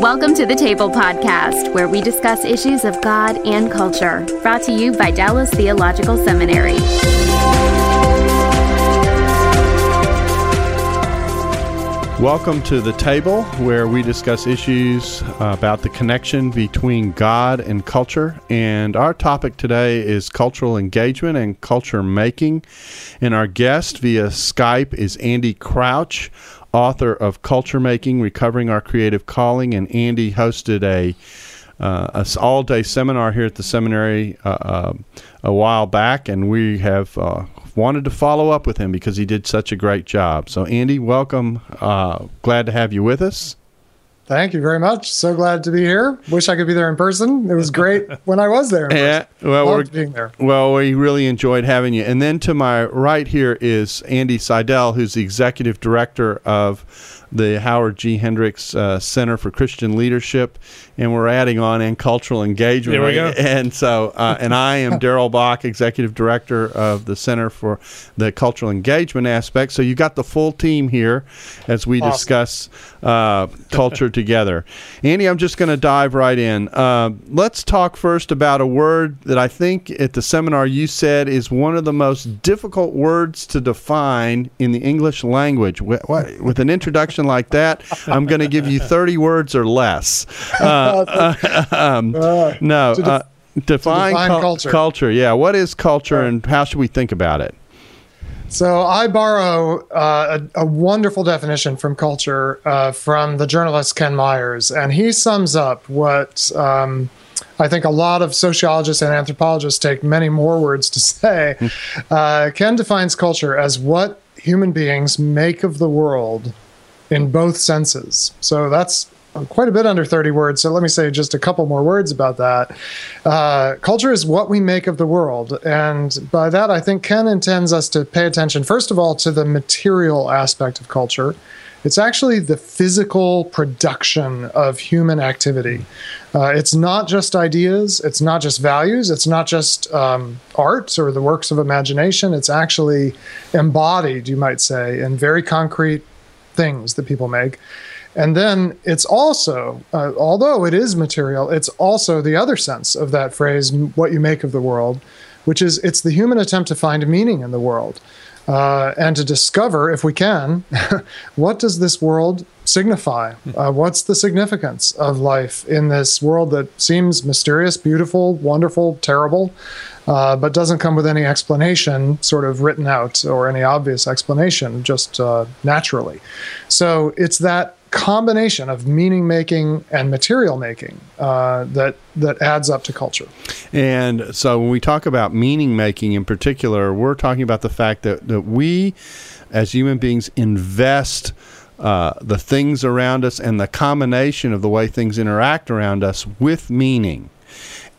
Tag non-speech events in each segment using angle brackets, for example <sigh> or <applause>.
Welcome to the Table Podcast, where we discuss issues of God and culture. Brought to you by Dallas Theological Seminary. Welcome to the table where we discuss issues about the connection between God and culture. And our topic today is cultural engagement and culture making. And our guest via Skype is Andy Crouch, author of Culture Making Recovering Our Creative Calling. And Andy hosted a uh, all day seminar here at the seminary uh, uh, a while back, and we have uh, wanted to follow up with him because he did such a great job. So, Andy, welcome. Uh, glad to have you with us. Thank you very much. So glad to be here. Wish I could be there in person. It was great <laughs> when I was there. yeah, well, we're being there. Well, we really enjoyed having you. And then to my right here is Andy Seidel, who's the executive director of the Howard G. Hendricks uh, Center for Christian Leadership, and we're adding on and cultural engagement. There we right? go. <laughs> And so, uh, and I am Darrell Bock, executive director of the Center for the Cultural Engagement aspect. So you got the full team here as we Awesome. discuss uh, culture together. Andy, I'm just going to dive right in. Uh, let's talk first about a word that I think at the seminar you said is one of the most difficult words to define in the English language. With, what, with an introduction like that, I'm going to give you 30 words or less. Uh, <laughs> um, Uh, no. uh, define, define culture. Culture, yeah. What is culture, and how should we think about it? So I borrow uh, a, a wonderful definition from culture uh, from the journalist Ken Myers, and he sums up what um, I think a lot of sociologists and anthropologists take many more words to say. <laughs> uh, Ken defines culture as what human beings make of the world in both senses. So that's quite a bit under 30 words. So let me say just a couple more words about that. Uh, culture is what we make of the world. And by that, I think Ken intends us to pay attention, first of all, to the material aspect of culture. It's actually the physical production of human activity. Uh, it's not just ideas, it's not just values, it's not just um, art or the works of imagination. It's actually embodied, you might say, in very concrete things that people make. And then it's also, uh, although it is material, it's also the other sense of that phrase, what you make of the world, which is it's the human attempt to find meaning in the world uh, and to discover, if we can, <laughs> what does this world signify? Uh, what's the significance of life in this world that seems mysterious, beautiful, wonderful, terrible, uh, but doesn't come with any explanation, sort of written out, or any obvious explanation, just uh, naturally. So it's that combination of meaning making and material making uh, that that adds up to culture. And so when we talk about meaning making in particular, we're talking about the fact that, that we as human beings invest uh, the things around us and the combination of the way things interact around us with meaning.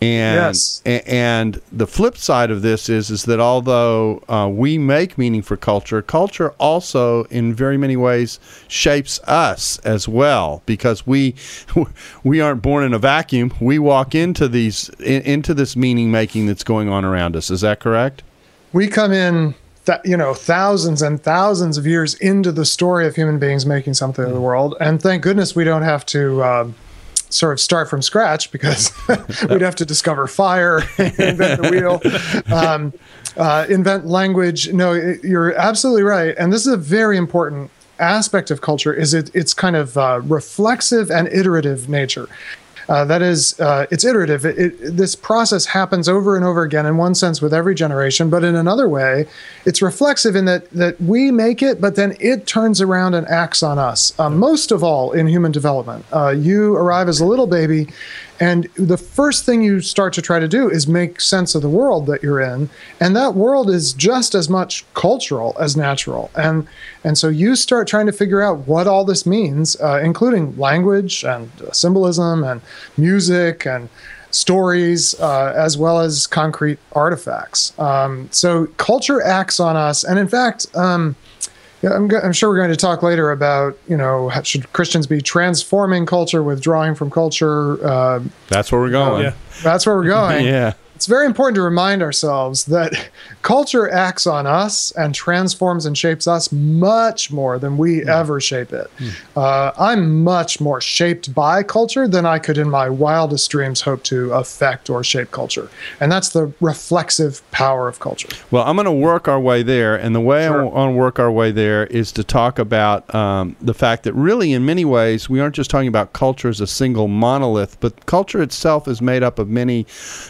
And Yes. and the flip side of this is is that although uh, we make meaning for culture, culture also in very many ways shapes us as well because we <laughs> we aren't born in a vacuum. We walk into these in, into this meaning making that's going on around us. Is that correct? we come in th- you know thousands and thousands of years into the story of human beings making something of the world and thank goodness we don't have to um, sort of start from scratch because <laughs> we'd have to discover fire <laughs> invent the wheel um, uh, invent language. No you're absolutely right. And this is a very important aspect of culture is it, its kind of uh, reflexive and iterative nature uh, that is, uh, it's iterative. It, it, this process happens over and over again in one sense with every generation, but in another way, it's reflexive in that that we make it, but then it turns around and acts on us. Uh, most of all in human development, uh, you arrive as a little baby, and the first thing you start to try to do is make sense of the world that you're in, and that world is just as much cultural as natural. And and so you start trying to figure out what all this means, uh, including language and symbolism and music and stories, uh, as well as concrete artifacts. Um, so culture acts on us, and in fact. Um, I'm, I'm, sure we're going to talk later about you know should Christians be transforming culture, withdrawing from culture. Uh, that's where we're going. yeah. That's where we're going. <laughs> yeah it's very important to remind ourselves that culture acts on us and transforms and shapes us much more than we mm. ever shape it. Mm. Uh, I'm much more shaped by culture than I could in my wildest dreams hope to affect or shape culture. And that's the reflexive power of culture. Well, I'm going to work our way there. And the way sure. I want to work our way there is to talk about um, the fact that really, in many ways, we aren't just talking about culture as a single monolith, but culture itself is made up of many,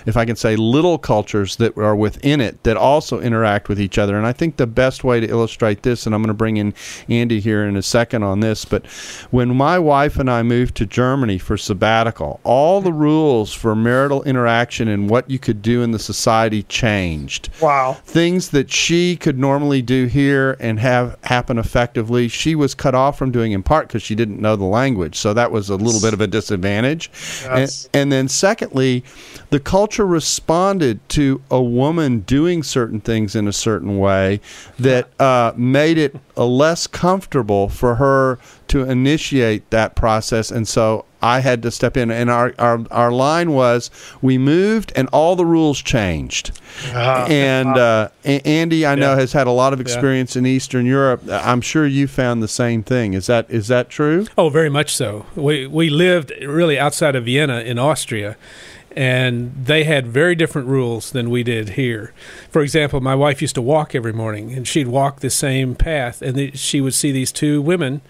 if I can say, little cultures that are within it that also interact with each other. And I think the best way to illustrate this, and I'm going to bring in Andy here in a second on this, but when my wife and I moved to Germany for sabbatical, all the rules for marital interaction and what you could do in the society changed. Wow. Things that she could normally do here and have happen effectively, she was cut off from doing in part because she didn't know the language. So that was a little bit of a disadvantage. Yes. And, and then, secondly, the culture responded to a woman doing certain things in a certain way that uh, made it less comfortable for her to initiate that process. And so I had to step in. And our, our, our line was we moved and all the rules changed. Uh, and uh, Andy, I yeah. know, has had a lot of experience yeah. in Eastern Europe. I'm sure you found the same thing. Is that is that true? Oh, very much so. We, we lived really outside of Vienna in Austria and they had very different rules than we did here. For example, my wife used to walk every morning, and she'd walk the same path, and she would see these two women,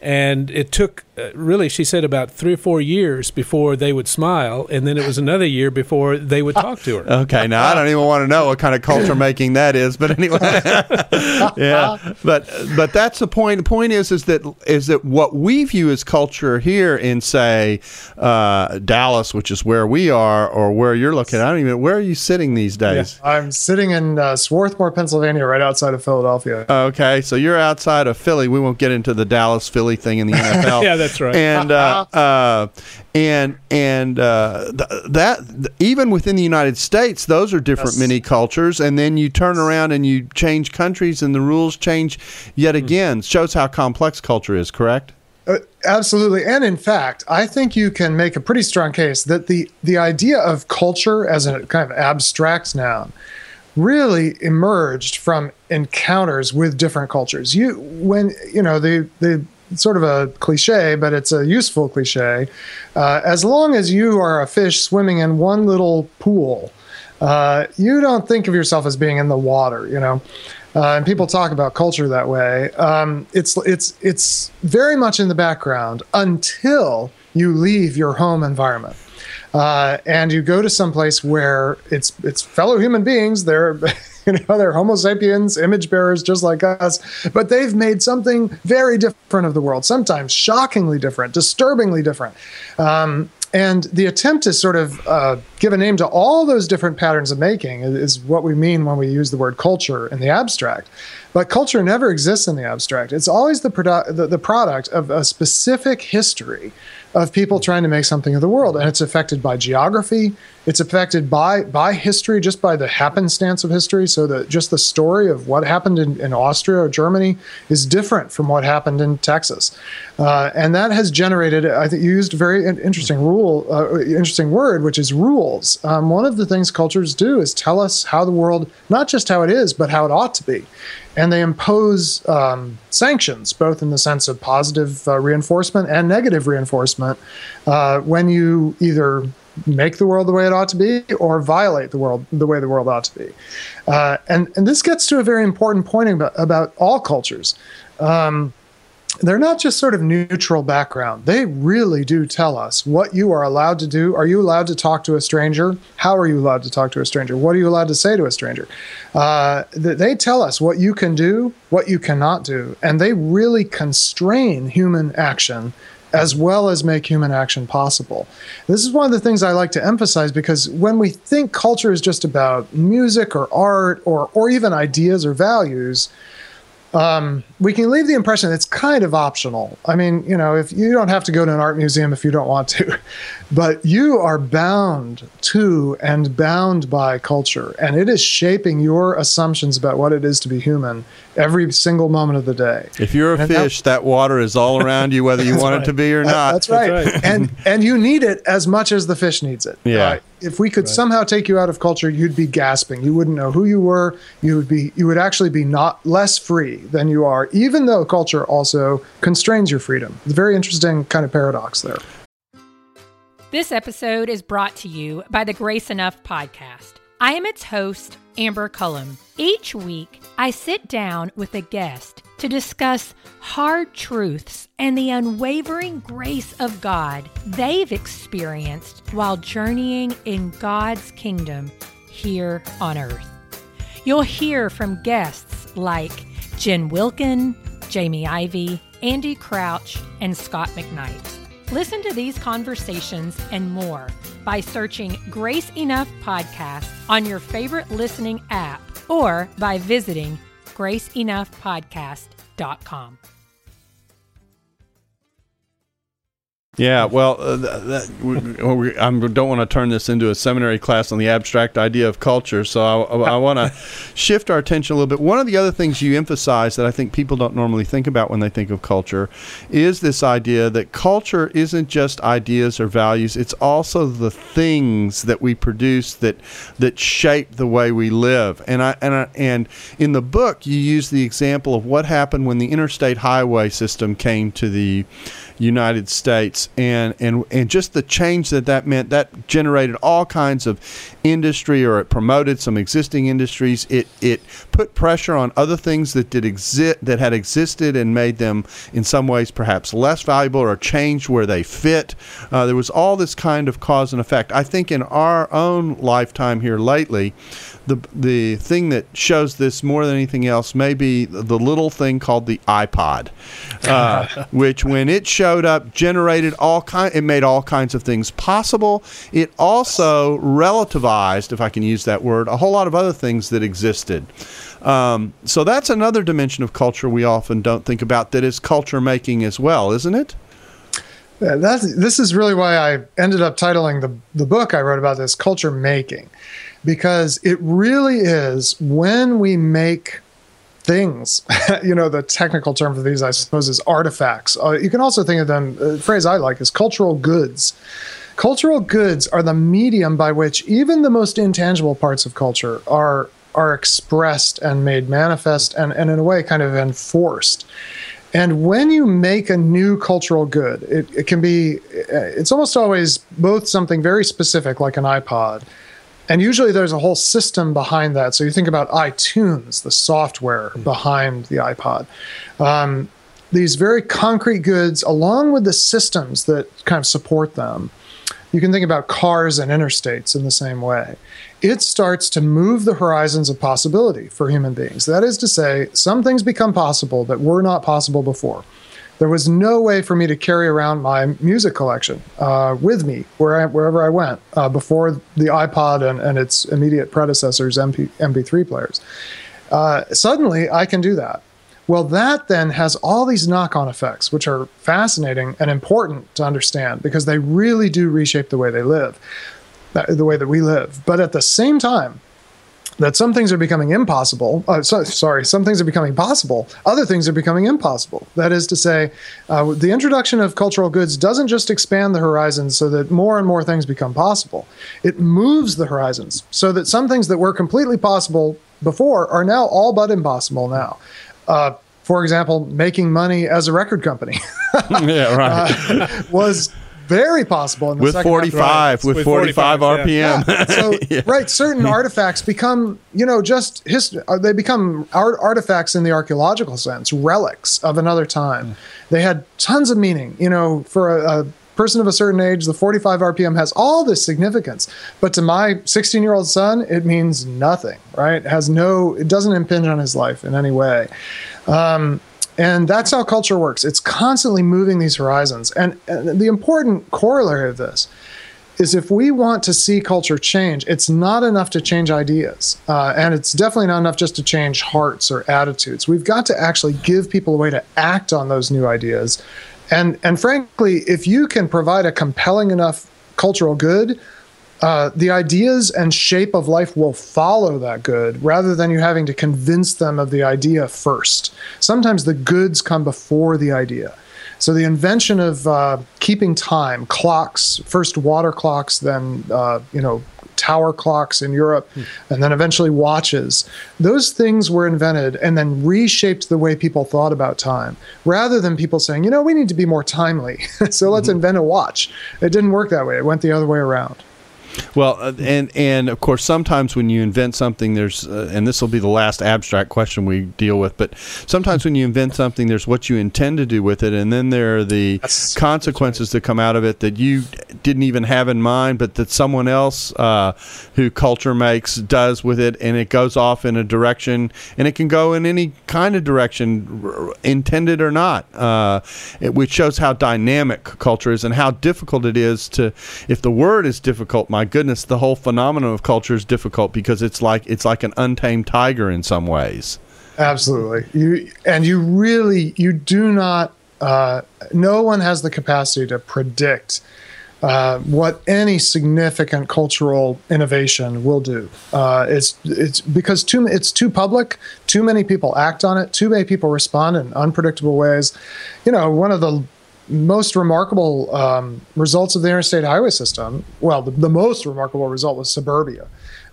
and it took uh, really, she said about three or four years before they would smile, and then it was another year before they would talk to her. <laughs> okay, now I don't even want to know what kind of culture <laughs> making that is, but anyway, <laughs> yeah, but but that's the point. The point is is that is that what we view as culture here in say uh, Dallas, which is where we are, or where you're looking. I don't even. Where are you sitting these days? Yeah, I'm sitting in uh, Swarthmore, Pennsylvania, right outside of Philadelphia. Okay, so you're outside of Philly. We won't get into the Dallas Philly thing in the NFL. yeah, that's right. And uh, uh, and and uh, th- that th- even within the United States, those are different yes. mini cultures. And then you turn around and you change countries, and the rules change yet hmm. again. Shows how complex culture is. Correct. Uh, absolutely, and in fact, I think you can make a pretty strong case that the the idea of culture as a kind of abstract noun really emerged from encounters with different cultures. You when you know the the sort of a cliche, but it's a useful cliche. Uh, as long as you are a fish swimming in one little pool, uh, you don't think of yourself as being in the water, you know. Uh, and people talk about culture that way. Um, it's it's it's very much in the background until you leave your home environment. Uh, and you go to some place where it's it's fellow human beings. They're <laughs> you know they're Homo sapiens, image bearers just like us, but they've made something very different of the world. Sometimes shockingly different, disturbingly different. Um, and the attempt to sort of uh, give a name to all those different patterns of making is what we mean when we use the word culture in the abstract. But culture never exists in the abstract. It's always the, produ- the, the product of a specific history of people trying to make something of the world. And it's affected by geography, it's affected by by history, just by the happenstance of history. So that just the story of what happened in, in Austria or Germany is different from what happened in Texas, uh, and that has generated. I think you used a very interesting rule, uh, interesting word, which is rules. Um, one of the things cultures do is tell us how the world, not just how it is, but how it ought to be and they impose um, sanctions, both in the sense of positive uh, reinforcement and negative reinforcement, uh, when you either make the world the way it ought to be or violate the world the way the world ought to be. Uh, and, and this gets to a very important point about, about all cultures. Um, they're not just sort of neutral background. They really do tell us what you are allowed to do. Are you allowed to talk to a stranger? How are you allowed to talk to a stranger? What are you allowed to say to a stranger? Uh, they tell us what you can do, what you cannot do, and they really constrain human action as well as make human action possible. This is one of the things I like to emphasize because when we think culture is just about music or art or, or even ideas or values, um, we can leave the impression it's kind of optional. I mean, you know, if you don't have to go to an art museum if you don't want to, <laughs> but you are bound to and bound by culture, and it is shaping your assumptions about what it is to be human every single moment of the day. If you're a And fish, that water is all around you, whether you want it to be or not. That's right. That's right. and and you need it as much as the fish needs it. Yeah. Uh, if we could somehow take you out of culture, you'd be gasping. You wouldn't know who you were. You would be you would actually be not less free than you are, even though culture also constrains your freedom. It's a very interesting kind of paradox there. This episode is brought to you by the Grace Enough podcast. I am its host, Amber Cullum. Each week, I sit down with a guest to discuss hard truths and the unwavering grace of God they've experienced while journeying in God's kingdom here on earth. You'll hear from guests like Jen Wilkin, Jamie Ivey, Andy Crouch, and Scot McKnight. Listen to these conversations and more by searching Grace Enough Podcast on your favorite listening app or by visiting graceenoughpodcast.com. Yeah, well, uh, th- that, we, we, I don't want to turn this into a seminary class on the abstract idea of culture, so I, I want to <laughs> shift our attention a little bit. One of the other things you emphasize that I think people don't normally think about when they think of culture is this idea that culture isn't just ideas or values; it's also the things that we produce that that shape the way we live. And I and I, and in the book, you use the example of what happened when the interstate highway system came to the United States, and and and just the change that that meant that generated all kinds of industry, or it promoted some existing industries. It it put pressure on other things that did exist that had existed and made them in some ways perhaps less valuable or changed where they fit. Uh, there was all this kind of cause and effect. I think in our own lifetime here lately the the thing that shows this more than anything else may be the little thing called the iPod, uh, <laughs> which when it showed up generated all kind. It made all kinds of things possible. It also relativized, if I can use that word, a whole lot of other things that existed. Um, so that's another dimension of culture we often don't think about. That is culture making as well, isn't it? This is really why I ended up titling the, the book I wrote about this culture making, because it really is when we make things, <laughs> you know, the technical term for these, I suppose, is artifacts. Uh, you can also think of them, the phrase I like is cultural goods. Cultural goods are the medium by which even the most intangible parts of culture are are expressed and made manifest and, and in a way kind of enforced. And when you make a new cultural good, it, it can be, it's almost always both something very specific, like an iPod, and usually there's a whole system behind that. So you think about iTunes, the software behind the iPod. Um, these very concrete goods, along with the systems that kind of support them. You can think about cars and interstates in the same way. It starts to move the horizons of possibility for human beings. That is to say, some things become possible that were not possible before. There was no way for me to carry around my music collection uh, with me where I, wherever I went uh, before the iPod and, and its immediate predecessors, MP, MP3 players. Uh, suddenly, I can do that. Well, that then has all these knock on effects, which are fascinating and important to understand because they really do reshape the way they live, the way that we live. But at the same time, that some things are becoming impossible. Uh, so, sorry, some things are becoming possible. Other things are becoming impossible. That is to say, uh, the introduction of cultural goods doesn't just expand the horizons so that more and more things become possible. It moves the horizons so that some things that were completely possible before are now all but impossible now. Uh, for example, making money as a record company <laughs> yeah, right. <laughs> uh, was very possible in the with second half of 45, with, With 45, 45, RPM. yeah. So <laughs> right, certain artifacts become you know just hist- uh, they become art- artifacts in the archaeological sense, relics of another time. They had tons of meaning. You know, for a, a person of a certain age, the 45 RPM has all this significance. But to my 16 year old son, it means nothing. Right? It has no. It doesn't impinge on his life in any way. Um, and that's how culture works. It's constantly moving these horizons. And, and the important corollary of this is if we want to see culture change, it's not enough to change ideas. Uh, and it's definitely not enough just to change hearts or attitudes. We've got to actually give people a way to act on those new ideas. And, and frankly, if you can provide a compelling enough cultural good, uh, the ideas and shape of life will follow that good rather than you having to convince them of the idea first. Sometimes the goods come before the idea. So the invention of uh, keeping time, clocks, first water clocks, then uh, you know tower clocks in Europe, hmm. and then eventually watches. Those things were invented and then reshaped the way people thought about time, rather than people saying, you know, we need to be more timely, <laughs> so let's mm-hmm. invent a watch. It didn't work that way. It went the other way around. Well, uh, and and of course, sometimes when you invent something, there's uh, and this will be the last abstract question we deal with. But sometimes when you invent something, there's what you intend to do with it, and then there are the that's, consequences that's right. that come out of it that you didn't even have in mind, but that someone else uh, who culture makes does with it, and it goes off in a direction, and it can go in any kind of direction, intended or not, uh, it, which shows how dynamic culture is and how difficult it is to. If the word is difficult, my goodness, the whole phenomenon of culture is difficult because it's like it's like an untamed tiger in some ways. Absolutely, you and you really you do not. Uh, no one has the capacity to predict uh, what any significant cultural innovation will do. Uh, it's it's because too it's too public. Too many people act on it. Too many people respond in unpredictable ways. You know, one of the most remarkable um, results of the interstate highway system, well, the, the most remarkable result was suburbia.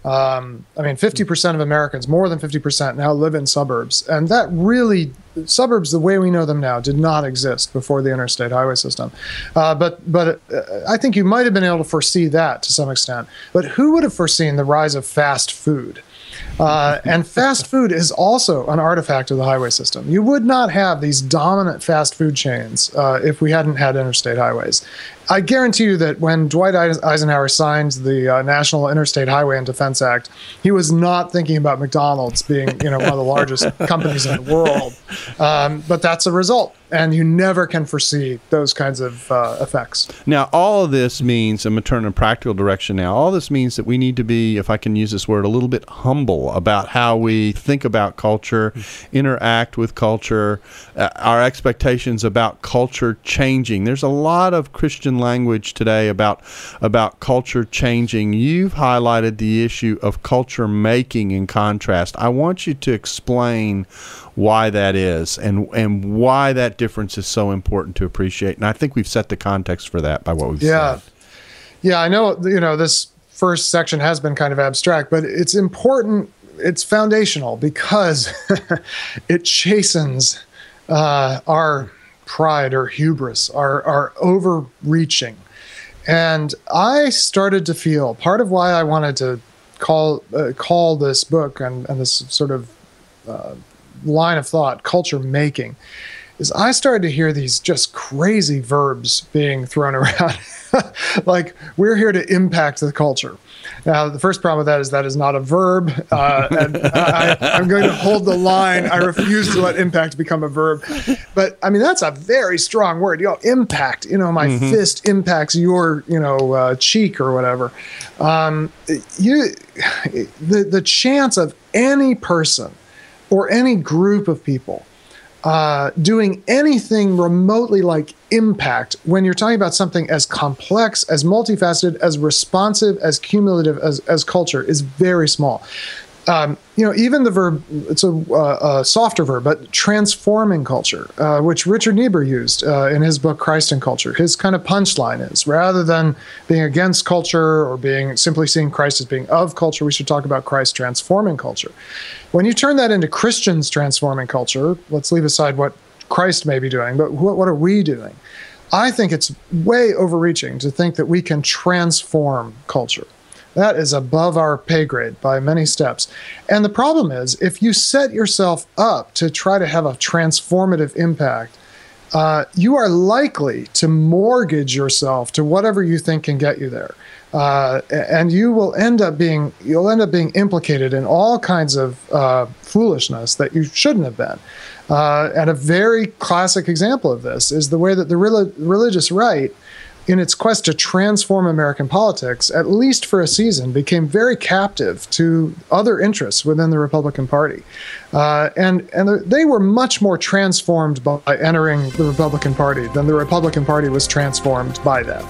Um, I mean, 50% of Americans, more than 50%, now live in suburbs. And that really, suburbs, the way we know them now, did not exist before the interstate highway system. Uh, but but uh, I think you might have been able to foresee that to some extent. But who would have foreseen the rise of fast food? Uh, and fast food is also an artifact of the highway system. You would not have these dominant fast food chains uh, if we hadn't had interstate highways. I guarantee you that when Dwight Eisenhower signed the uh, National Interstate Highway and Defense Act, he was not thinking about McDonald's being, you know, one of the largest <laughs> companies in the world. Um, but that's a result, and you never can foresee those kinds of uh, effects. Now, all of this means, I'm going to turn in a practical direction now. All this means that we need to be, if I can use this word, a little bit humble about how we think about culture, interact with culture, uh, our expectations about culture changing. There's a lot of Christian language today about about culture changing. You've highlighted the issue of culture making in contrast. I want you to explain why that is and and why that difference is so important to appreciate. And I think we've set the context for that by what we've yeah. said. Yeah, I know you know this first section has been kind of abstract, but it's important it's foundational because <laughs> it chastens uh, our pride or hubris, our, overreaching. And I started to feel part of why I wanted to call uh, call this book and, and this sort of uh, line of thought culture making is I started to hear these just crazy verbs being thrown <laughs> around. like, we're here to impact the culture. Now, the first problem with that is that is not a verb. Uh, and I, am going to hold the line. I refuse to let impact become a verb. But I mean, that's a very strong word. You know, impact. You know, my mm-hmm. fist impacts your, you know, uh, cheek or whatever. Um, you, the the chance of any person or any group of people uh, doing anything remotely like impact when you're talking about something as complex, as multifaceted, as responsive, as cumulative as, as culture is very small um, you know, even the verb, it's a, uh, a softer verb, but transforming culture, uh, which Richard Niebuhr used uh, in his book Christ and Culture. His kind of punchline is rather than being against culture or being simply seeing Christ as being of culture, we should talk about Christ transforming culture. When you turn that into Christians transforming culture, let's leave aside what Christ may be doing, but what, what are we doing? I think it's way overreaching to think that we can transform culture. That is above our pay grade by many steps. And the problem is, if you set yourself up to try to have a transformative impact, uh, you are likely to mortgage yourself to whatever you think can get you there. Uh, and you will end up being you'll end up being implicated in all kinds of uh, foolishness that you shouldn't have been. Uh, and a very classic example of this is the way that the religious right in its quest to transform American politics, at least for a season, became very captive to other interests within the Republican Party. Uh, and and they were much more transformed by entering the Republican Party than the Republican Party was transformed by them.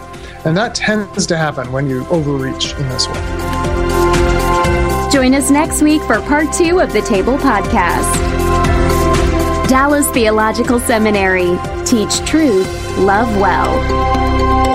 And that tends to happen when you overreach in this way. Join us next week for part two of the Table Podcast. Dallas Theological Seminary. Teach truth, love well.